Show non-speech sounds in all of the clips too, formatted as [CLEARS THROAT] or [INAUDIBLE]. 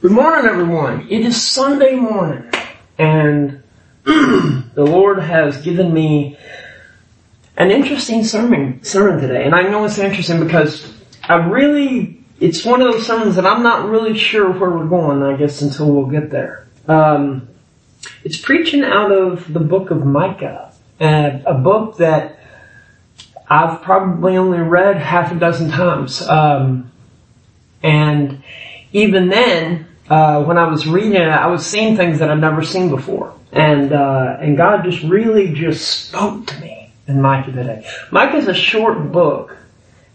Good morning, everyone. It is Sunday morning, and [CLEARS THROAT] the Lord has given me an interesting sermon sermon today. And I know it's interesting because I really it's one of those sermons that I'm not really sure where we're going. I guess until we'll get there. Um, it's preaching out of the book of Micah, uh, a book that I've probably only read half a dozen times, um, and even then, uh, when I was reading it, I was seeing things that I'd never seen before. And, uh, and God just really just spoke to me in Micah today. Micah is a short book.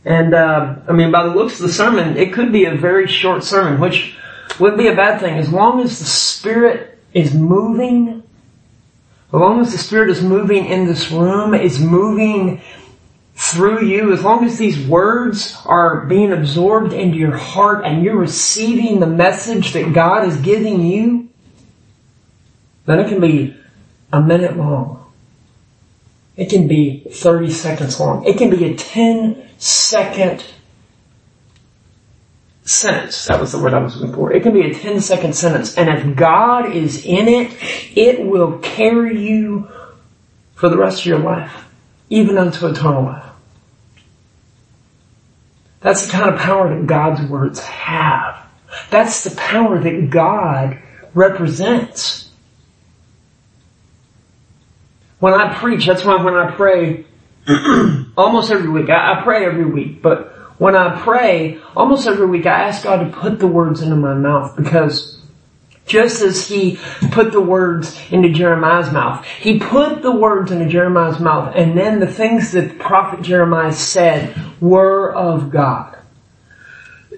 And, uh, I mean, by the looks of the sermon, it could be a very short sermon, which would be a bad thing. As long as the Spirit is moving, as long as the Spirit is moving in this room, is moving through you, as long as these words are being absorbed into your heart and you're receiving the message that God is giving you, then it can be a minute long. It can be 30 seconds long. It can be a 10 second sentence. That was the word I was looking for. It can be a 10 second sentence. And if God is in it, it will carry you for the rest of your life even unto eternal life. That's the kind of power that God's words have. That's the power that God represents. When I preach, that's why when I pray, [CLEARS THROAT] almost every week, I, I pray every week, but when I pray, almost every week I ask God to put the words into my mouth because just as he put the words into Jeremiah's mouth. He put the words into Jeremiah's mouth and then the things that prophet Jeremiah said were of God.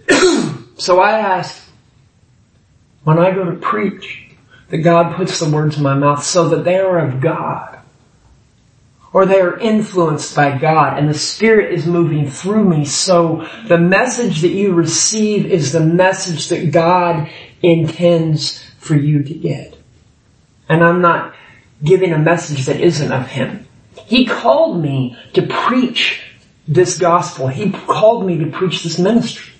[CLEARS THROAT] so I ask, when I go to preach, that God puts the words in my mouth so that they are of God. Or they are influenced by God and the Spirit is moving through me so the message that you receive is the message that God intends for you to get. And I'm not giving a message that isn't of Him. He called me to preach this gospel. He called me to preach this ministry.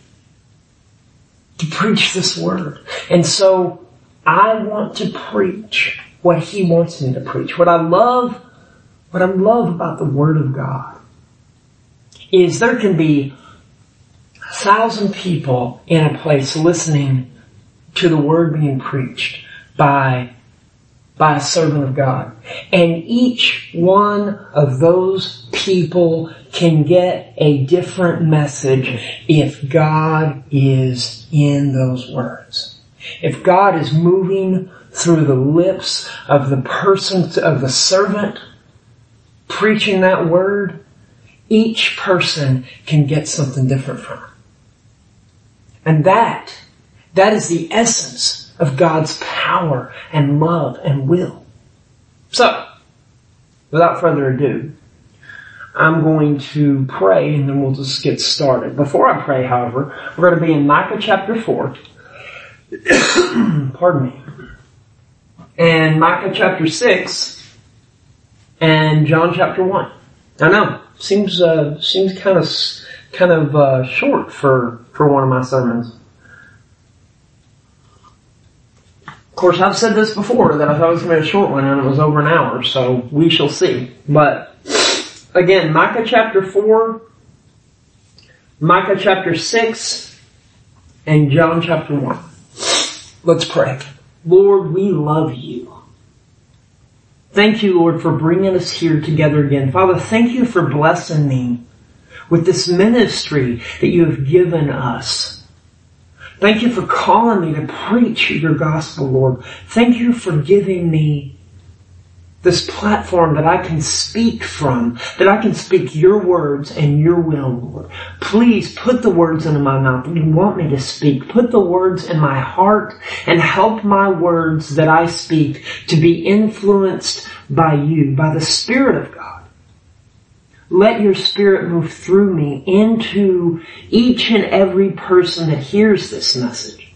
To preach this word. And so I want to preach what He wants me to preach. What I love, what I love about the Word of God is there can be a thousand people in a place listening to the word being preached by by a servant of God. And each one of those people can get a different message if God is in those words. If God is moving through the lips of the person, of the servant, preaching that word, each person can get something different from it. And that that is the essence of God's power and love and will. So, without further ado, I'm going to pray and then we'll just get started. Before I pray, however, we're going to be in Micah chapter 4. [COUGHS] Pardon me. And Micah chapter 6 and John chapter 1. I know, seems, uh, seems kind of, kind of, uh, short for, for one of my sermons. Of course, I've said this before that I thought it was going to be a short one and it was over an hour, so we shall see. But again, Micah chapter 4, Micah chapter 6, and John chapter 1. Let's pray. Lord, we love you. Thank you, Lord, for bringing us here together again. Father, thank you for blessing me with this ministry that you have given us. Thank you for calling me to preach your gospel, Lord. Thank you for giving me this platform that I can speak from, that I can speak your words and your will, Lord. Please put the words into my mouth that you want me to speak. Put the words in my heart and help my words that I speak to be influenced by you, by the Spirit of God. Let your spirit move through me into each and every person that hears this message.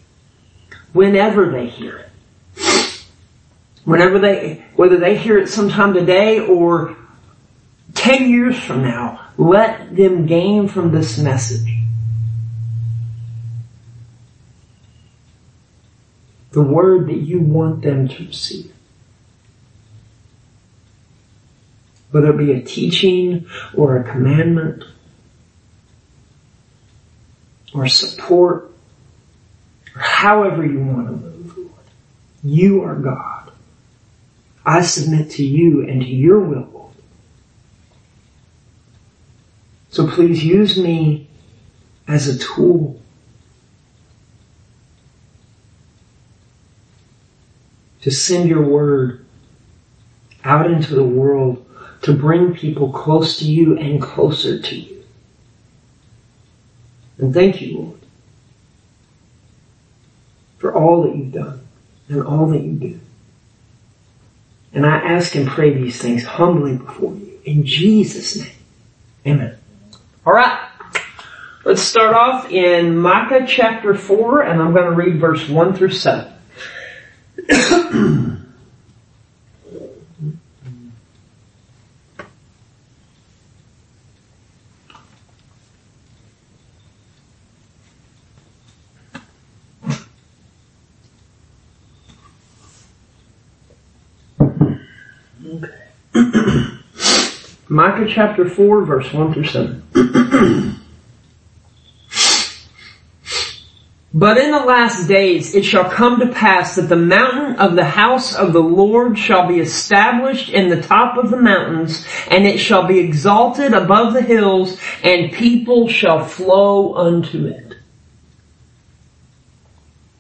Whenever they hear it. Whenever they, whether they hear it sometime today or 10 years from now, let them gain from this message the word that you want them to receive. Whether it be a teaching or a commandment or support or however you want to move, Lord. You are God. I submit to you and to your will, Lord. So please use me as a tool to send your word out into the world to bring people close to you and closer to you. And thank you, Lord, for all that you've done and all that you do. And I ask and pray these things humbly before you in Jesus' name. Amen. All right. Let's start off in Micah chapter 4 and I'm going to read verse 1 through 7. [CLEARS THROAT] Micah chapter 4 verse 1 through 7. But in the last days it shall come to pass that the mountain of the house of the Lord shall be established in the top of the mountains, and it shall be exalted above the hills, and people shall flow unto it.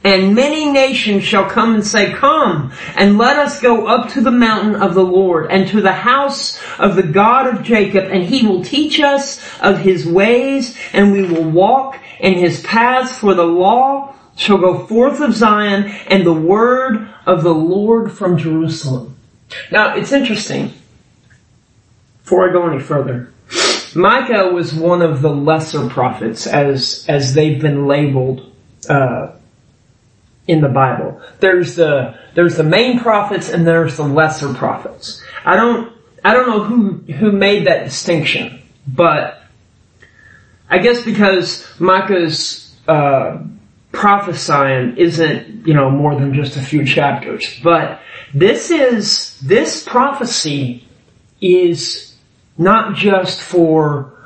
And many nations shall come and say, come and let us go up to the mountain of the Lord and to the house of the God of Jacob and he will teach us of his ways and we will walk in his paths for the law shall go forth of Zion and the word of the Lord from Jerusalem. Now it's interesting. Before I go any further, Micah was one of the lesser prophets as, as they've been labeled, uh, in the Bible. There's the, there's the main prophets and there's the lesser prophets. I don't, I don't know who, who made that distinction, but I guess because Micah's, uh, prophesying isn't, you know, more than just a few chapters, but this is, this prophecy is not just for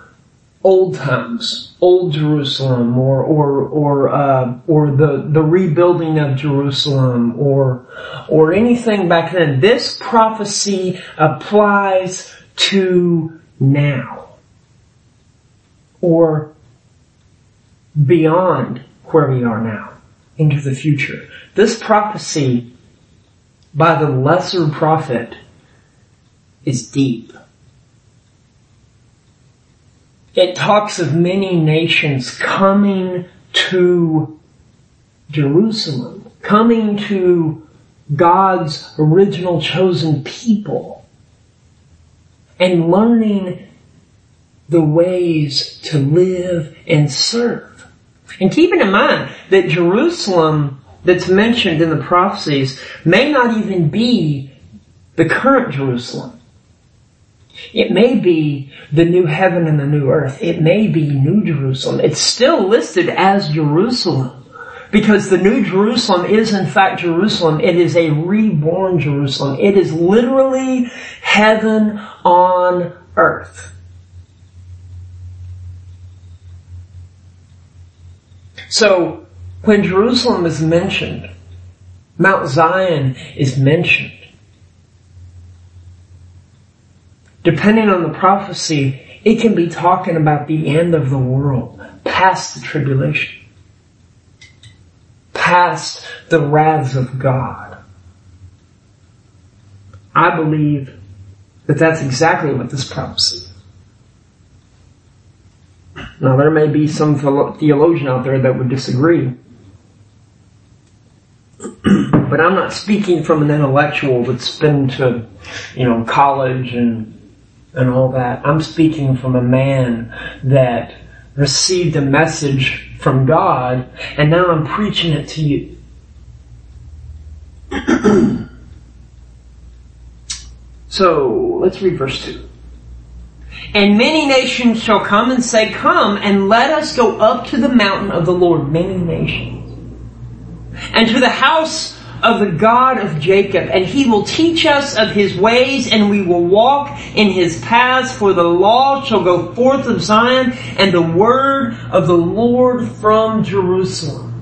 old times, old Jerusalem, or or or uh, or the the rebuilding of Jerusalem, or or anything back then. This prophecy applies to now, or beyond where we are now, into the future. This prophecy by the lesser prophet is deep it talks of many nations coming to Jerusalem, coming to God's original chosen people and learning the ways to live and serve. And keeping in mind that Jerusalem that's mentioned in the prophecies may not even be the current Jerusalem. It may be the new heaven and the new earth. It may be New Jerusalem. It's still listed as Jerusalem because the New Jerusalem is in fact Jerusalem. It is a reborn Jerusalem. It is literally heaven on earth. So when Jerusalem is mentioned, Mount Zion is mentioned. Depending on the prophecy, it can be talking about the end of the world, past the tribulation, past the wraths of God. I believe that that's exactly what this prophecy is. Now there may be some theologian out there that would disagree. [CLEARS THROAT] but I'm not speaking from an intellectual that's been to, you know, college and and all that. I'm speaking from a man that received a message from God and now I'm preaching it to you. [CLEARS THROAT] so let's read verse 2. And many nations shall come and say, come and let us go up to the mountain of the Lord. Many nations. and to the house of the God of Jacob, and he will teach us of his ways, and we will walk in his paths, for the law shall go forth of Zion, and the word of the Lord from Jerusalem.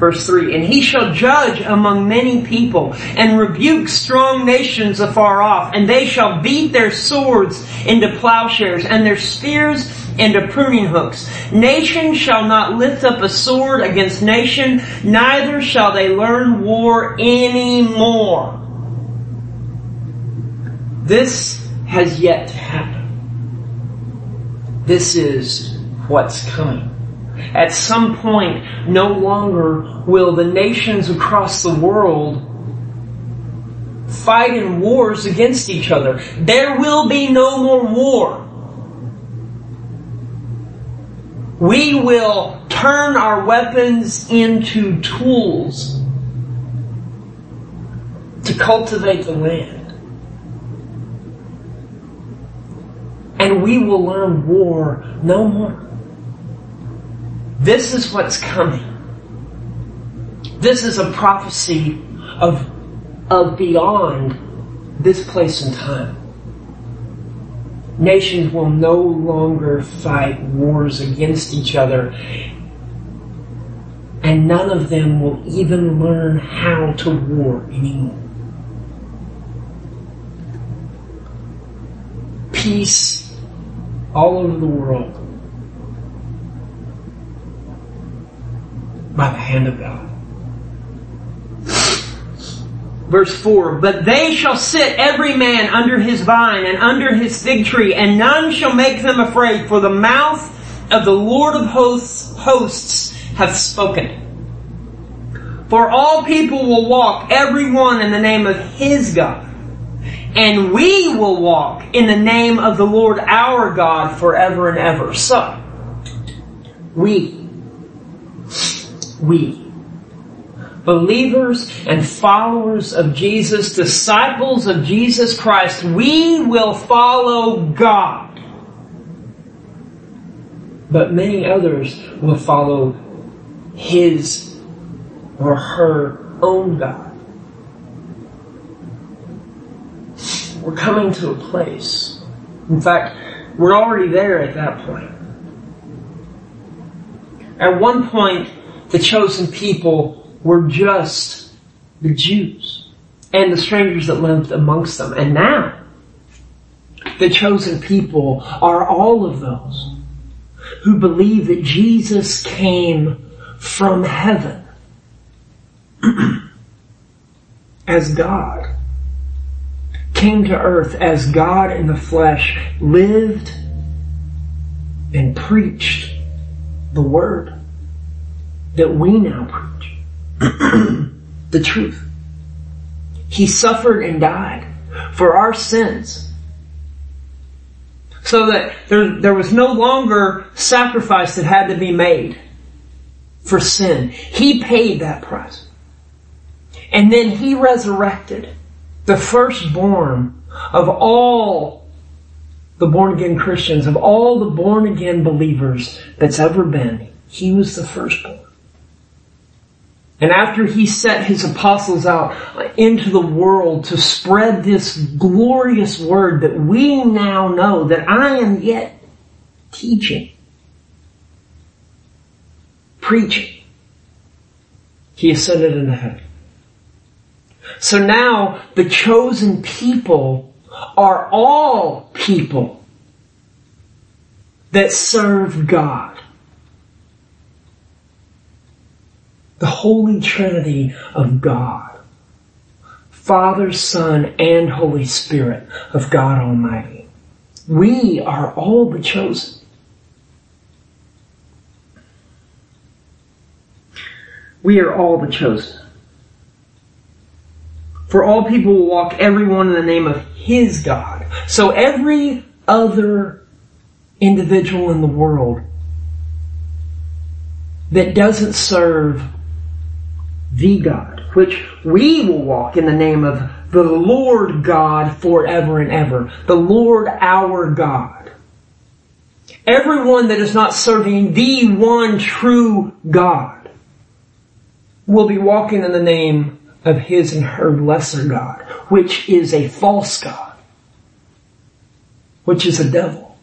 Verse 3, And he shall judge among many people, and rebuke strong nations afar off, and they shall beat their swords into plowshares, and their spears into pruning hooks. Nation shall not lift up a sword against nation, neither shall they learn war any more. This has yet to happen. This is what's coming. At some point, no longer will the nations across the world fight in wars against each other. There will be no more war. We will turn our weapons into tools to cultivate the land. And we will learn war no more. This is what's coming. This is a prophecy of, of beyond this place and time. Nations will no longer fight wars against each other and none of them will even learn how to war anymore. Peace all over the world by the hand of God. Verse 4, But they shall sit every man under his vine and under his fig tree, and none shall make them afraid, for the mouth of the Lord of hosts, hosts spoken. For all people will walk, every one in the name of his God. And we will walk in the name of the Lord our God forever and ever. So, we we, believers and followers of Jesus, disciples of Jesus Christ, we will follow God. But many others will follow his or her own God. We're coming to a place. In fact, we're already there at that point. At one point, the chosen people were just the Jews and the strangers that lived amongst them. And now, the chosen people are all of those who believe that Jesus came from heaven [CLEARS THROAT] as God, came to earth as God in the flesh, lived and preached the Word that we now preach. [CLEARS THROAT] the truth. He suffered and died for our sins. So that there, there was no longer sacrifice that had to be made for sin. He paid that price. And then he resurrected the firstborn of all the born again Christians, of all the born again believers that's ever been. He was the firstborn. And after he set his apostles out into the world to spread this glorious word that we now know that I am yet teaching, preaching, he ascended into heaven. So now the chosen people are all people that serve God. The Holy Trinity of God. Father, Son, and Holy Spirit of God Almighty. We are all the chosen. We are all the chosen. For all people will walk everyone in the name of His God. So every other individual in the world that doesn't serve the God, which we will walk in the name of the Lord God forever and ever. The Lord our God. Everyone that is not serving the one true God will be walking in the name of his and her lesser God, which is a false God, which is a devil.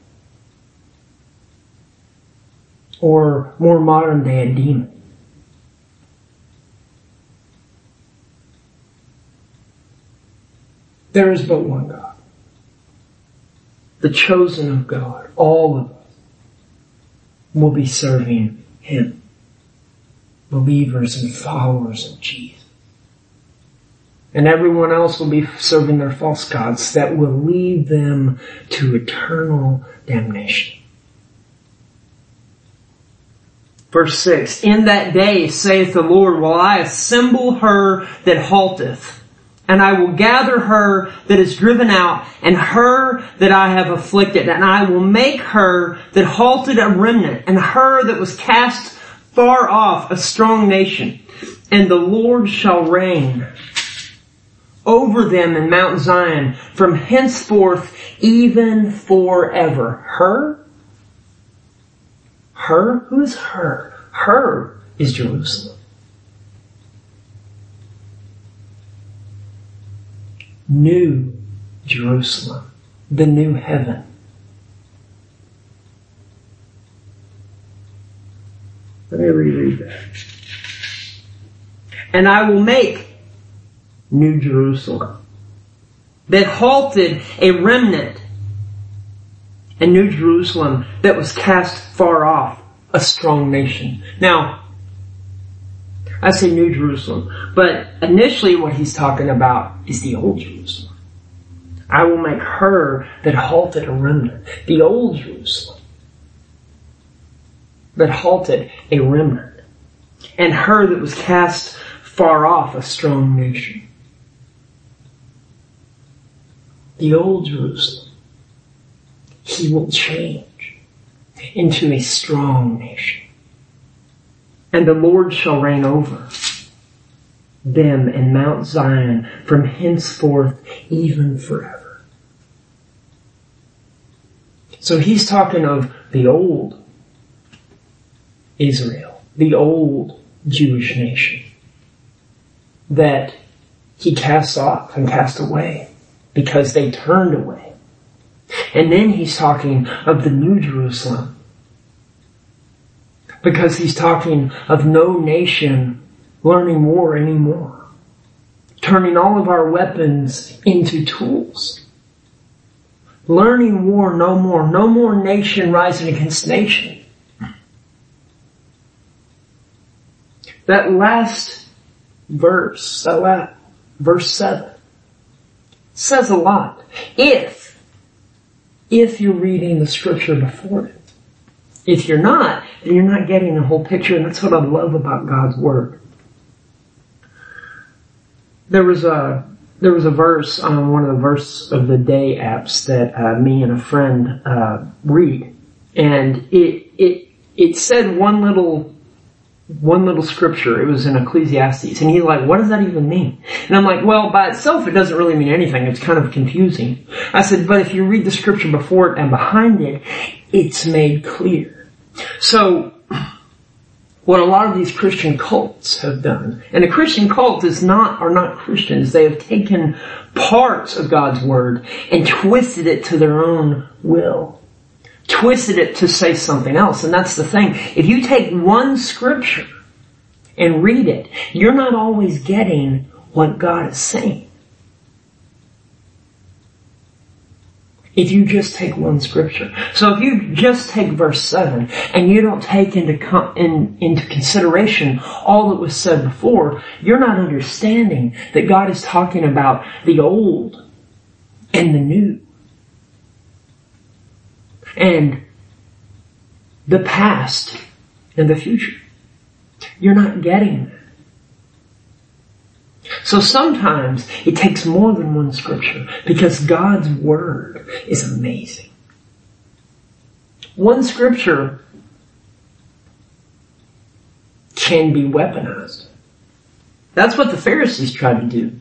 Or more modern day, a demon. There is but one God. The chosen of God. All of us will be serving Him. Believers and followers of Jesus. And everyone else will be serving their false gods that will lead them to eternal damnation. Verse 6, In that day, saith the Lord, will I assemble her that halteth, and I will gather her that is driven out, and her that I have afflicted, and I will make her that halted a remnant, and her that was cast far off a strong nation. And the Lord shall reign over them in Mount Zion from henceforth even forever. Her? Her? Who is her? Her is Jerusalem. New Jerusalem. The new heaven. Let me reread that. And I will make New Jerusalem that halted a remnant and New Jerusalem that was cast far off a strong nation. Now, I say New Jerusalem, but initially what he's talking about is the Old Jerusalem. I will make her that halted a remnant, the Old Jerusalem that halted a remnant, and her that was cast far off a strong nation. the old Jerusalem, he will change into a strong nation. And the Lord shall reign over them in Mount Zion from henceforth even forever. So he's talking of the old Israel, the old Jewish nation that he cast off and cast away because they turned away. And then he's talking of the New Jerusalem because he's talking of no nation learning war anymore. Turning all of our weapons into tools. Learning war no more. No more nation rising against nation. That last verse, that last, verse 7, says a lot. If, if you're reading the scripture before it. If you're not, then you're not getting the whole picture, and that's what I love about God's Word. There was a, there was a verse on one of the verse of the day apps that uh, me and a friend uh, read, and it it it said one little one little scripture. It was in Ecclesiastes. And he's like, what does that even mean? And I'm like, well, by itself, it doesn't really mean anything. It's kind of confusing. I said, but if you read the scripture before it and behind it, it's made clear. So, what a lot of these Christian cults have done, and a Christian cult is not, are not Christians. They have taken parts of God's Word and twisted it to their own will twisted it to say something else. And that's the thing. If you take one scripture and read it, you're not always getting what God is saying. If you just take one scripture. So if you just take verse 7 and you don't take into, in, into consideration all that was said before, you're not understanding that God is talking about the old and the new and the past and the future. You're not getting that. So sometimes it takes more than one scripture because God's word is amazing. One scripture can be weaponized. That's what the Pharisees tried to do.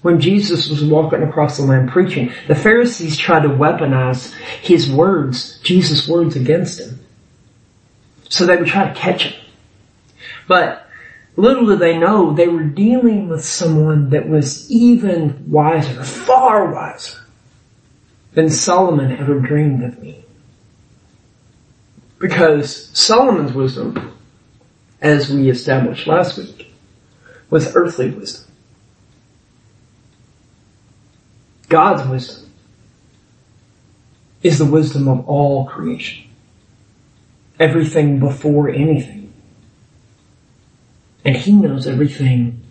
when Jesus was walking across the land preaching, the Pharisees tried to weaponize his words, Jesus' words against him. So they would try to catch him. But little did they know they were dealing with someone that was even wiser, far wiser than Solomon ever dreamed of me. Because Solomon's wisdom, as we established last week, was earthly wisdom. God's wisdom is the wisdom of all creation. Everything before anything. And He knows everything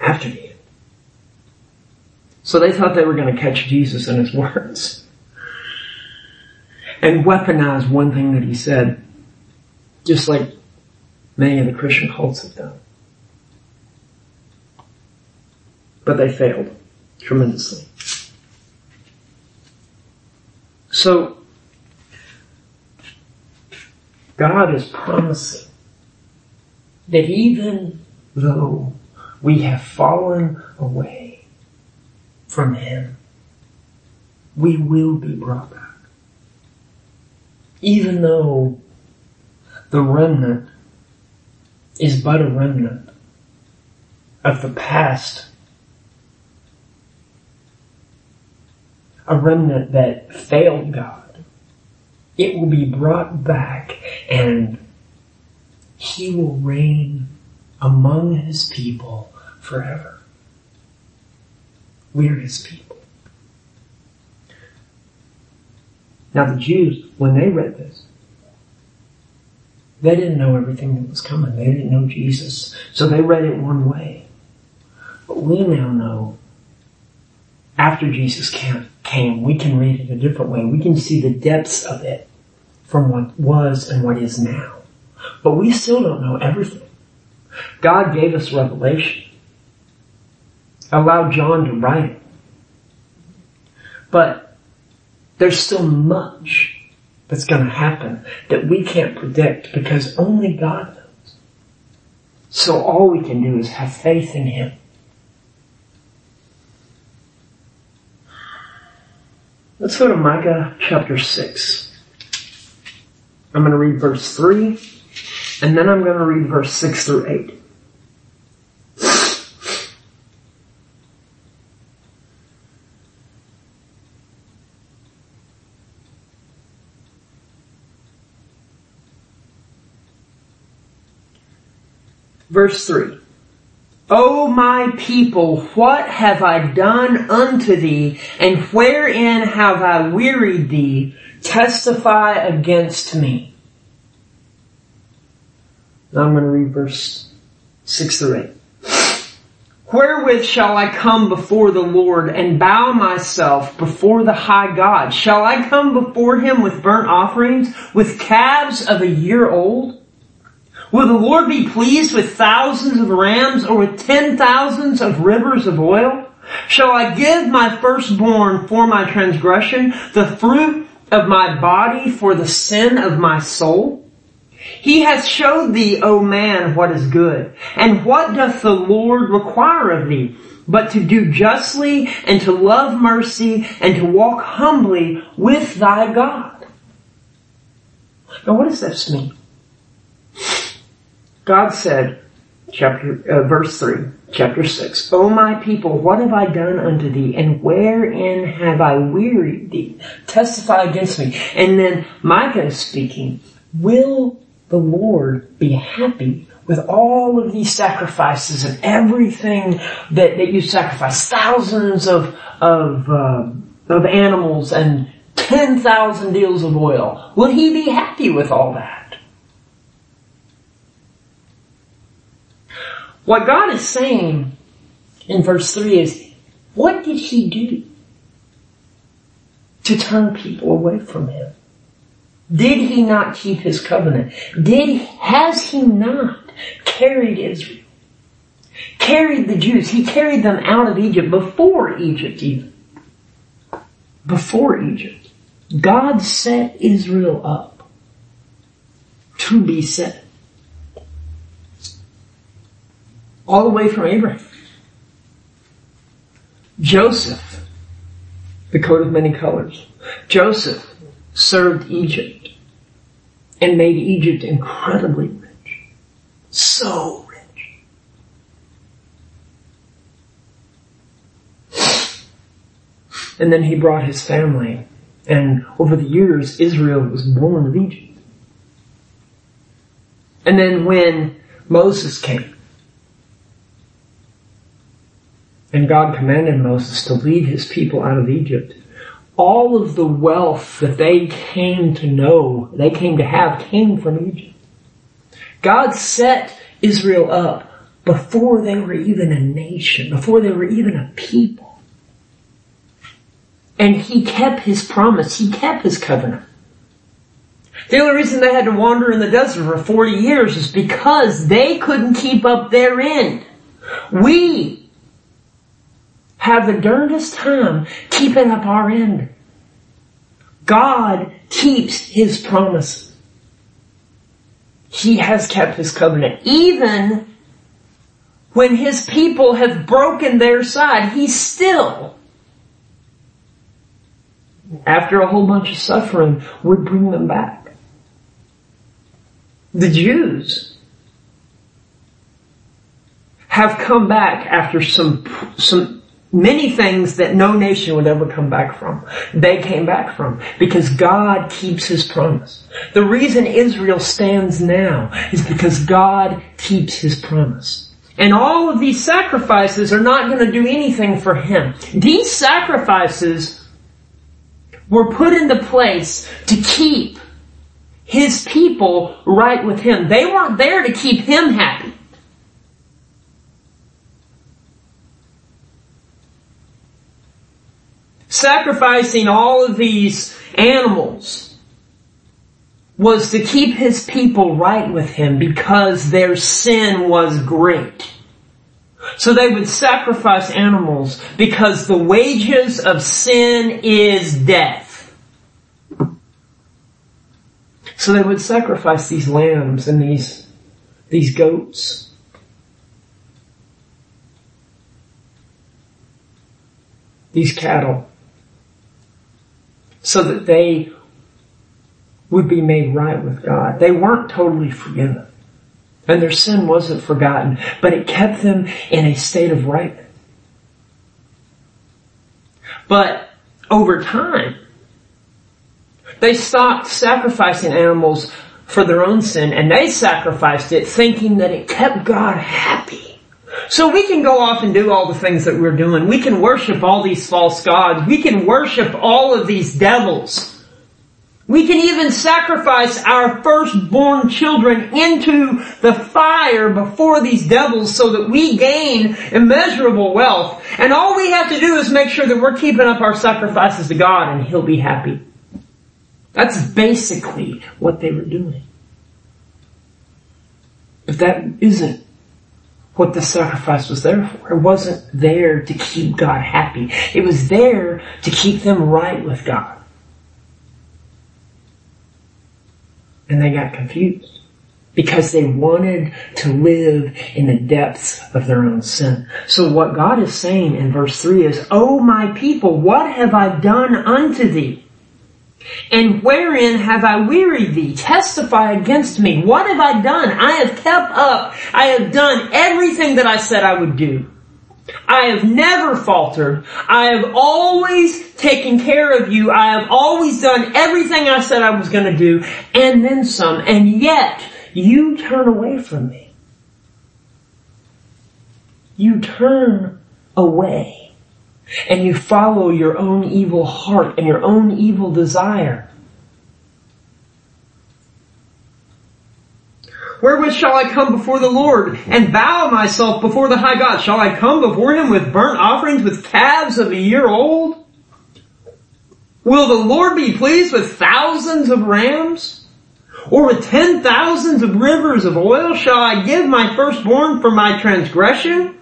after end. So they thought they were going to catch Jesus in His [LAUGHS] words. And weaponize one thing that He said, just like many of the Christian cults have done. But they failed tremendously. So, God is promising that even though we have fallen away from Him, we will be brought back. Even though the remnant is but a remnant of the past a remnant that failed God. It will be brought back and he will reign among his people forever. We're his people. Now the Jews, when they read this, they didn't know everything that was coming. They didn't know Jesus. So they read it one way. But we now know after Jesus came, we can read it a different way. We can see the depths of it from what was and what is now. But we still don't know everything. God gave us revelation. Allowed John to write it. But there's still much that's going to happen that we can't predict because only God knows. So all we can do is have faith in Him Let's go to Micah chapter 6. I'm going to read verse 3, and then I'm going to read verse 6 through 8. Verse 3. O my people, what have I done unto thee, and wherein have I wearied thee? Testify against me. Now I'm going to read verse 6 through 8. Wherewith shall I come before the Lord and bow myself before the high God? Shall I come before him with burnt offerings, with calves of a year old? Will the Lord be pleased with thousands of rams or with ten thousands of rivers of oil? Shall I give my firstborn for my transgression, the fruit of my body for the sin of my soul? He has showed thee, O man, what is good. And what doth the Lord require of thee? But to do justly and to love mercy and to walk humbly with thy God. Now what does this mean? God said, chapter, uh, verse 3, chapter 6, O my people, what have I done unto thee, and wherein have I wearied thee? Testify against me. And then Micah is speaking, will the Lord be happy with all of these sacrifices and everything that, that you sacrifice, thousands of, of, uh, of animals and 10,000 deals of oil. Will he be happy with all that? What God is saying in verse 3 is, what did He do to turn people away from Him? Did He not keep His covenant? Did, has He not carried Israel? Carried the Jews. He carried them out of Egypt before Egypt even. Before Egypt. God set Israel up to be set all the way from Abraham. Joseph, the coat of many colors. Joseph served Egypt and made Egypt incredibly rich. So rich. And then he brought his family and over the years Israel was born of Egypt. And then when Moses came, and God commanded Moses to lead his people out of Egypt, all of the wealth that they came to know, they came to have, came from Egypt. God set Israel up before they were even a nation, before they were even a people. And He kept His promise. He kept His covenant. The only reason they had to wander in the desert for 40 years is because they couldn't keep up their end. We have the darndest time keeping up our end. God keeps His promises. He has kept His covenant. Even when His people have broken their side, He still, after a whole bunch of suffering, would bring them back. The Jews have come back after some, some, many things that no nation would ever come back from. They came back from because God keeps His promise. The reason Israel stands now is because God keeps His promise. And all of these sacrifices are not going to do anything for Him. These sacrifices were put into place to keep his people right with him. They weren't there to keep him happy. Sacrificing all of these animals was to keep his people right with him because their sin was great. So they would sacrifice animals because the wages of sin is death. So they would sacrifice these lambs and these, these goats. These cattle. So that they would be made right with God. They weren't totally forgiven. And their sin wasn't forgotten, but it kept them in a state of rightness. But over time, they stopped sacrificing animals for their own sin and they sacrificed it thinking that it kept God happy. So we can go off and do all the things that we're doing. We can worship all these false gods. We can worship all of these devils. We can even sacrifice our firstborn children into the fire before these devils so that we gain immeasurable wealth. And all we have to do is make sure that we're keeping up our sacrifices to God and He'll be happy. That's basically what they were doing. But that isn't what the sacrifice was there for. It wasn't there to keep God happy. It was there to keep them right with God. And they got confused because they wanted to live in the depths of their own sin. So what God is saying in verse 3 is, Oh my people, what have I done unto thee? And wherein have I wearied thee? Testify against me. What have I done? I have kept up. I have done everything that I said I would do. I have never faltered. I have always taken care of you. I have always done everything I said I was going to do and then some. And yet you turn away from me. You turn away and you follow your own evil heart and your own evil desire. Wherewith shall I come before the Lord and bow myself before the high God? Shall I come before him with burnt offerings with calves of a year old? Will the Lord be pleased with thousands of rams? Or with ten thousands of rivers of oil? Shall I give my firstborn for my transgression?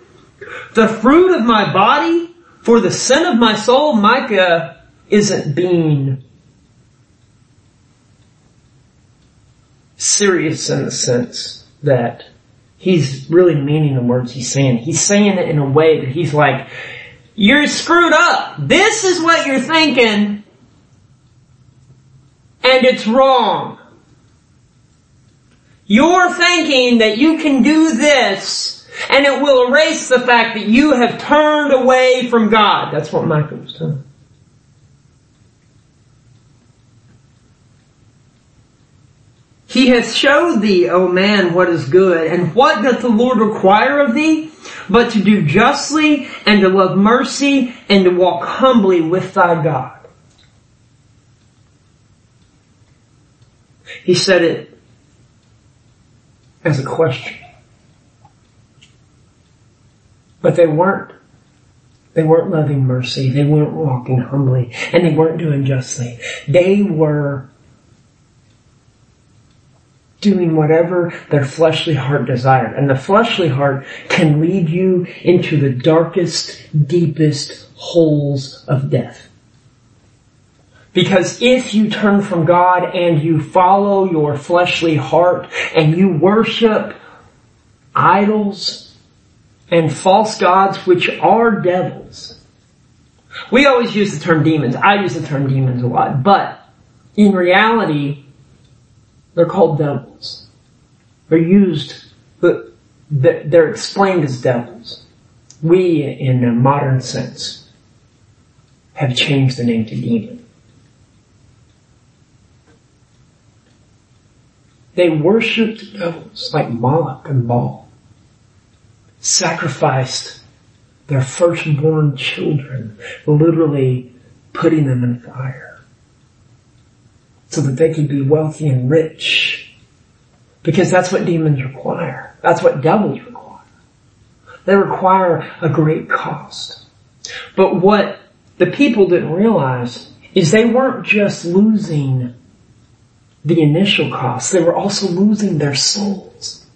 The fruit of my body for the sin of my soul, Micah isn't being serious in the sense that he's really meaning the words he's saying. He's saying it in a way that he's like, you're screwed up. This is what you're thinking, and it's wrong. You're thinking that you can do this and it will erase the fact that you have turned away from God. That's what Micah was doing. He hath showed thee, O man, what is good, and what doth the Lord require of thee? But to do justly, and to love mercy, and to walk humbly with thy God. He said it as a question. But they weren't. They weren't loving mercy. They weren't walking humbly. And they weren't doing justly. They were doing whatever their fleshly heart desired. And the fleshly heart can lead you into the darkest, deepest holes of death. Because if you turn from God and you follow your fleshly heart and you worship idols and false gods which are devils, we always use the term demons. I use the term demons a lot, but in reality, they're called devils. They're used, but they're explained as devils. We, in a modern sense, have changed the name to demon. They worshipped devils like Moloch and Baal, sacrificed their firstborn children, literally putting them in fire so that they could be wealthy and rich. Because that's what demons require. That's what devils require. They require a great cost. But what the people didn't realize is they weren't just losing the initial cost, they were also losing their souls.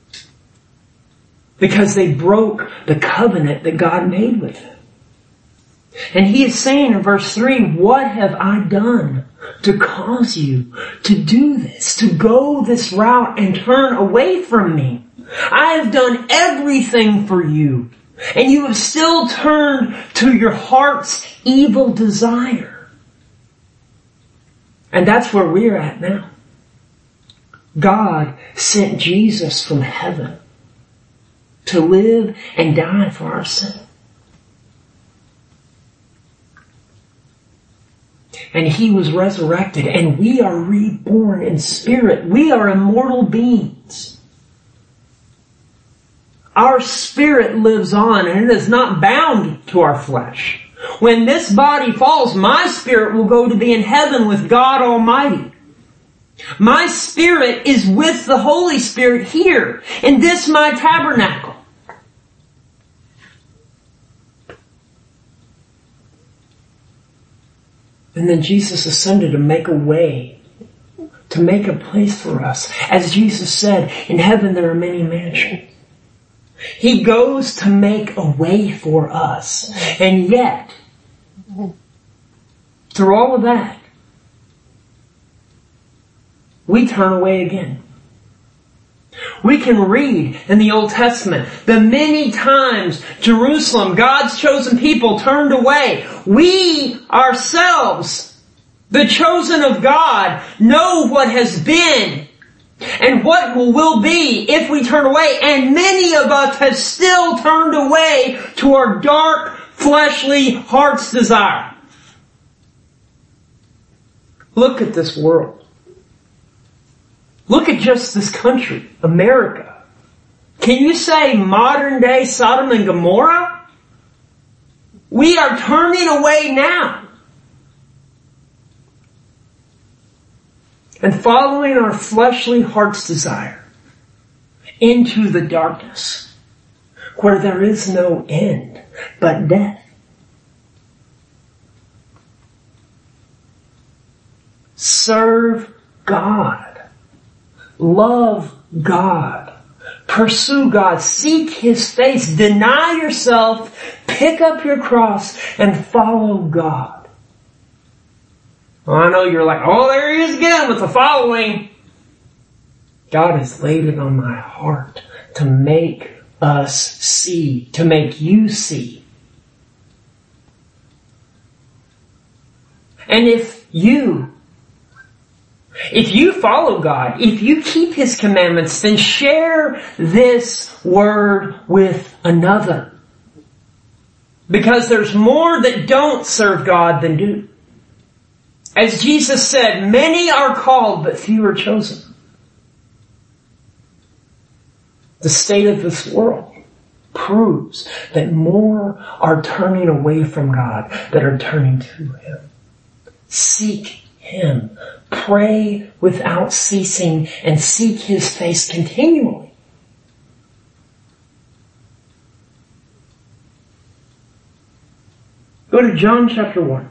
Because they broke the covenant that God made with them. And he is saying in verse 3, what have I done to cause you to do this, to go this route and turn away from me? I have done everything for you, and you have still turned to your heart's evil desire. And that's where we're at now. God sent Jesus from heaven to live and die for our sin. And he was resurrected and we are reborn in spirit. We are immortal beings. Our spirit lives on and it is not bound to our flesh. When this body falls, my spirit will go to be in heaven with God Almighty. My spirit is with the Holy Spirit here in this my tabernacle. And then Jesus ascended to make a way, to make a place for us. As Jesus said, in heaven there are many mansions. He goes to make a way for us. And yet, through all of that, we turn away again. We can read in the Old Testament the many times Jerusalem, God's chosen people turned away. We ourselves, the chosen of God, know what has been and what will be if we turn away. And many of us have still turned away to our dark, fleshly heart's desire. Look at this world. Look at just this country, America. Can you say modern day Sodom and Gomorrah? We are turning away now. And following our fleshly heart's desire into the darkness where there is no end but death. Serve God. Love God. Pursue God. Seek His face. Deny yourself. Pick up your cross and follow God. Well, I know you're like, oh, there he is again with the following. God has laid it on my heart to make us see, to make you see And if you, if you follow God, if you keep His commandments, then share this word with another. Because there's more that don't serve God than do. As Jesus said, many are called, but few are chosen. The state of this world proves that more are turning away from God than are turning to Him. Seek Him. Pray without ceasing and seek His face continually. Go to John chapter 1.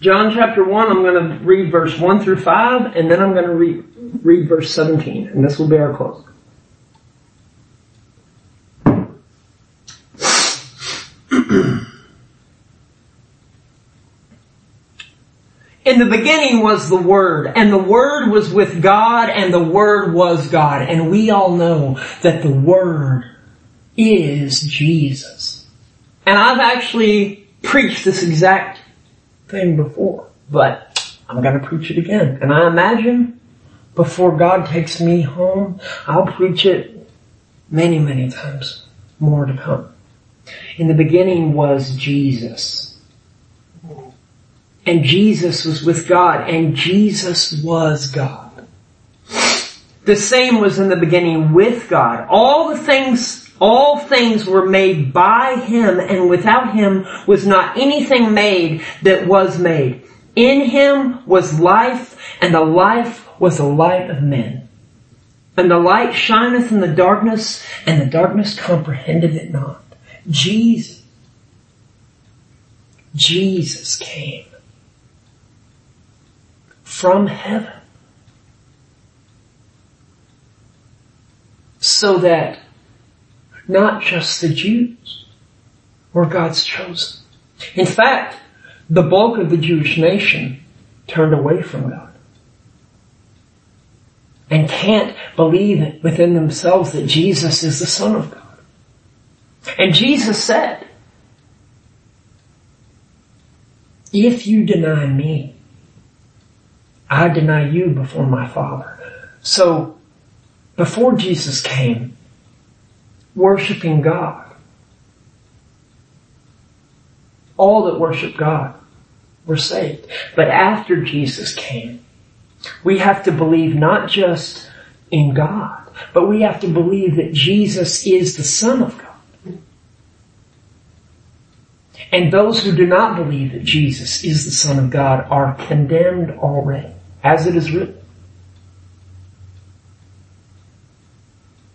John chapter 1, I'm going to read verse 1 through 5, and then I'm going to read, read verse 17, and this will be our close. In the beginning was the Word, and the Word was with God, and the Word was God. And we all know that the Word is Jesus. And I've actually preached this exact thing before, but I'm gonna preach it again. And I imagine before God takes me home, I'll preach it many, many times more to come. In the beginning was Jesus. And Jesus was with God and Jesus was God. The same was in the beginning with God. All the things all things were made by him and without him was not anything made that was made. In him was life and the life was the light of men. And the light shineth in the darkness and the darkness comprehended it not. Jesus, Jesus came from heaven so that not just the Jews were God's chosen. In fact, the bulk of the Jewish nation turned away from God and can't believe within themselves that Jesus is the Son of God. And Jesus said, if you deny me, I deny you before my Father. So, before Jesus came, worshiping God. All that worship God were saved. But after Jesus came, we have to believe not just in God, but we have to believe that Jesus is the Son of God. And those who do not believe that Jesus is the Son of God are condemned already, as it is written.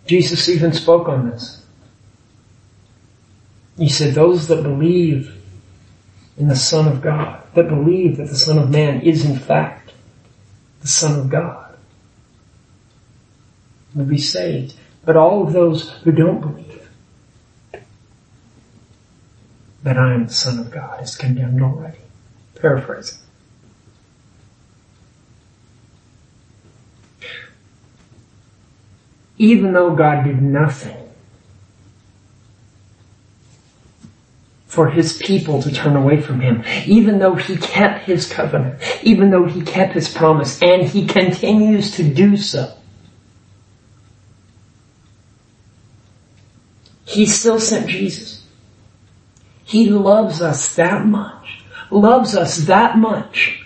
Jesus even spoke on this. He said, those that believe in the Son of God, that believe that the Son of Man is in fact the Son of God, will be saved. But all of those who don't believe that I am the Son of God is condemned already. Paraphrasing. Even though God did nothing for his people to turn away from him, even though he kept his covenant, even though he kept his promise, and he continues to do so. He still sent Jesus. He loves us that much, loves us that much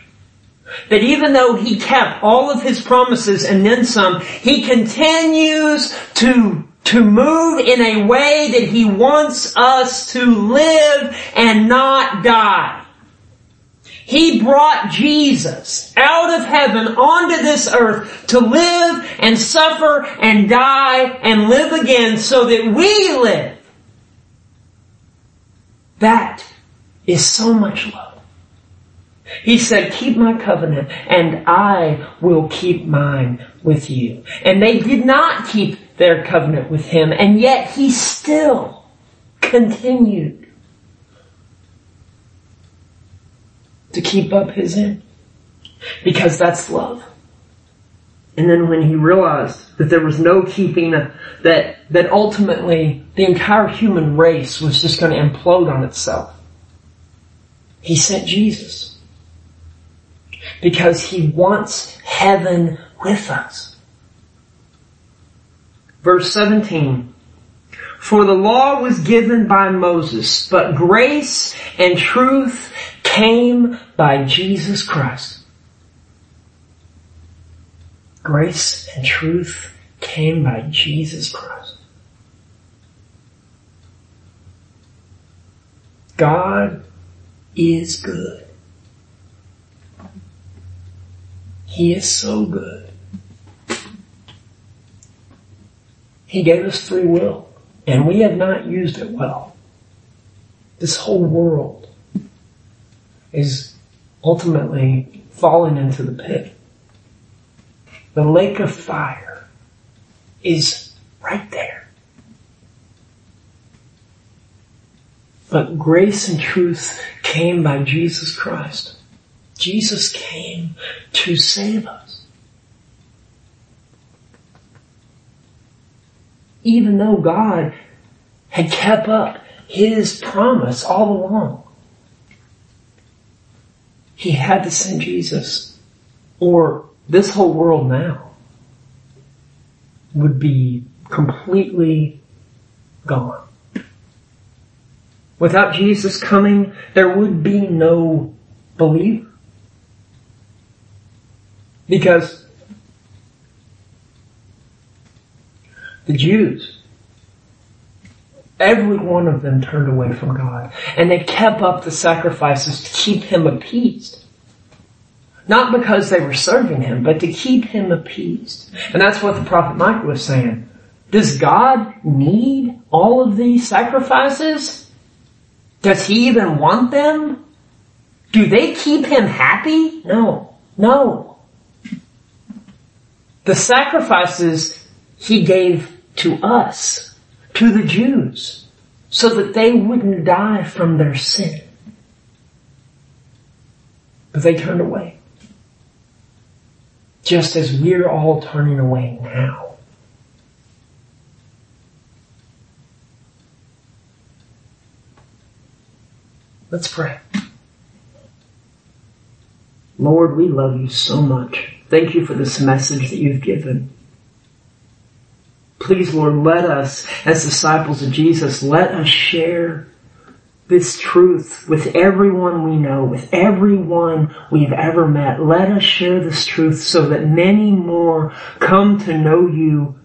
that even though he kept all of his promises and then some, he continues to to move in a way that he wants us to live and not die. He brought Jesus out of heaven onto this earth to live and suffer and die and live again so that we live. That is so much love. He said, keep my covenant and I will keep mine with you. And they did not keep their covenant with him and yet he still continued to keep up his end because that's love. And then when he realized that there was no keeping, that that ultimately the entire human race was just going to implode on itself. He sent Jesus. Because he wants heaven with us. Verse 17. For the law was given by Moses, but grace and truth came by Jesus Christ. Grace and truth came by Jesus Christ. God is good. He is so good. He gave us free will, and we have not used it well. This whole world is ultimately falling into the pit. The lake of fire is right there. But grace and truth came by Jesus Christ. Jesus came to save us. Even though God had kept up His promise all along, He had to send Jesus or this whole world now would be completely gone. Without Jesus coming, there would be no believer. Because the Jews, every one of them turned away from God. And they kept up the sacrifices to keep him appeased. Not because they were serving him, but to keep him appeased. And that's what the prophet Micah was saying. Does God need all of these sacrifices? Does he even want them? Do they keep him happy? No. No. The sacrifices he gave to us, to the Jews, so that they wouldn't die from their sin. But they turned away just as we're all turning away now. Let's pray. Lord, we love you so much. Thank you for this message that you've given. Please, Lord, let us, as disciples of Jesus, let us share this truth with everyone we know, with everyone we've ever met. Let us share this truth so that many more come to know you,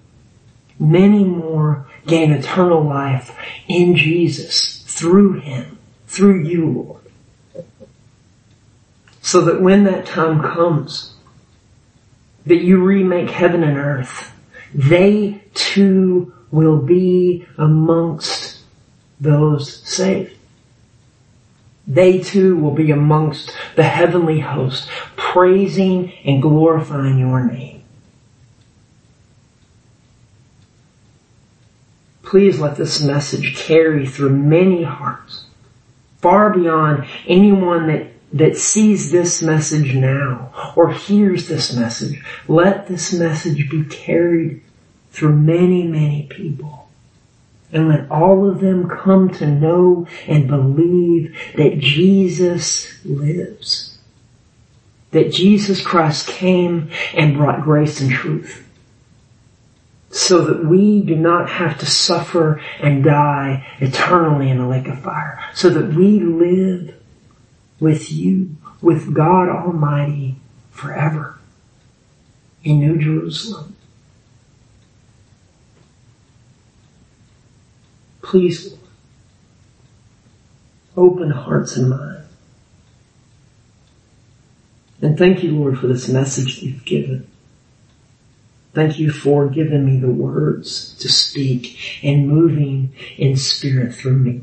many more gain eternal life in Jesus through Him, through you, Lord. So that when that time comes, that you remake heaven and earth, they too will be amongst those saved they too will be amongst the heavenly host, praising and glorifying your name. Please let this message carry through many hearts, far beyond anyone that, that sees this message now or hears this message. Let this message be carried through many, many people and let all of them come to know and believe that Jesus lives. That Jesus Christ came and brought grace and truth. So that we do not have to suffer and die eternally in a lake of fire. So that we live with you, with God Almighty forever in New Jerusalem. Please, Lord, open hearts and minds. And thank you, Lord, for this message you've given. Thank you for giving me the words to speak and moving in spirit through me.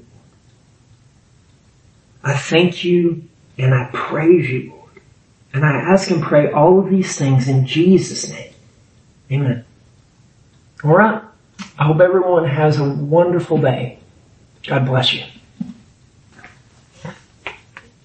I thank you and I praise you, Lord. And I ask and pray all of these things in Jesus' name. Amen. All right. I hope everyone has a wonderful day. God bless you.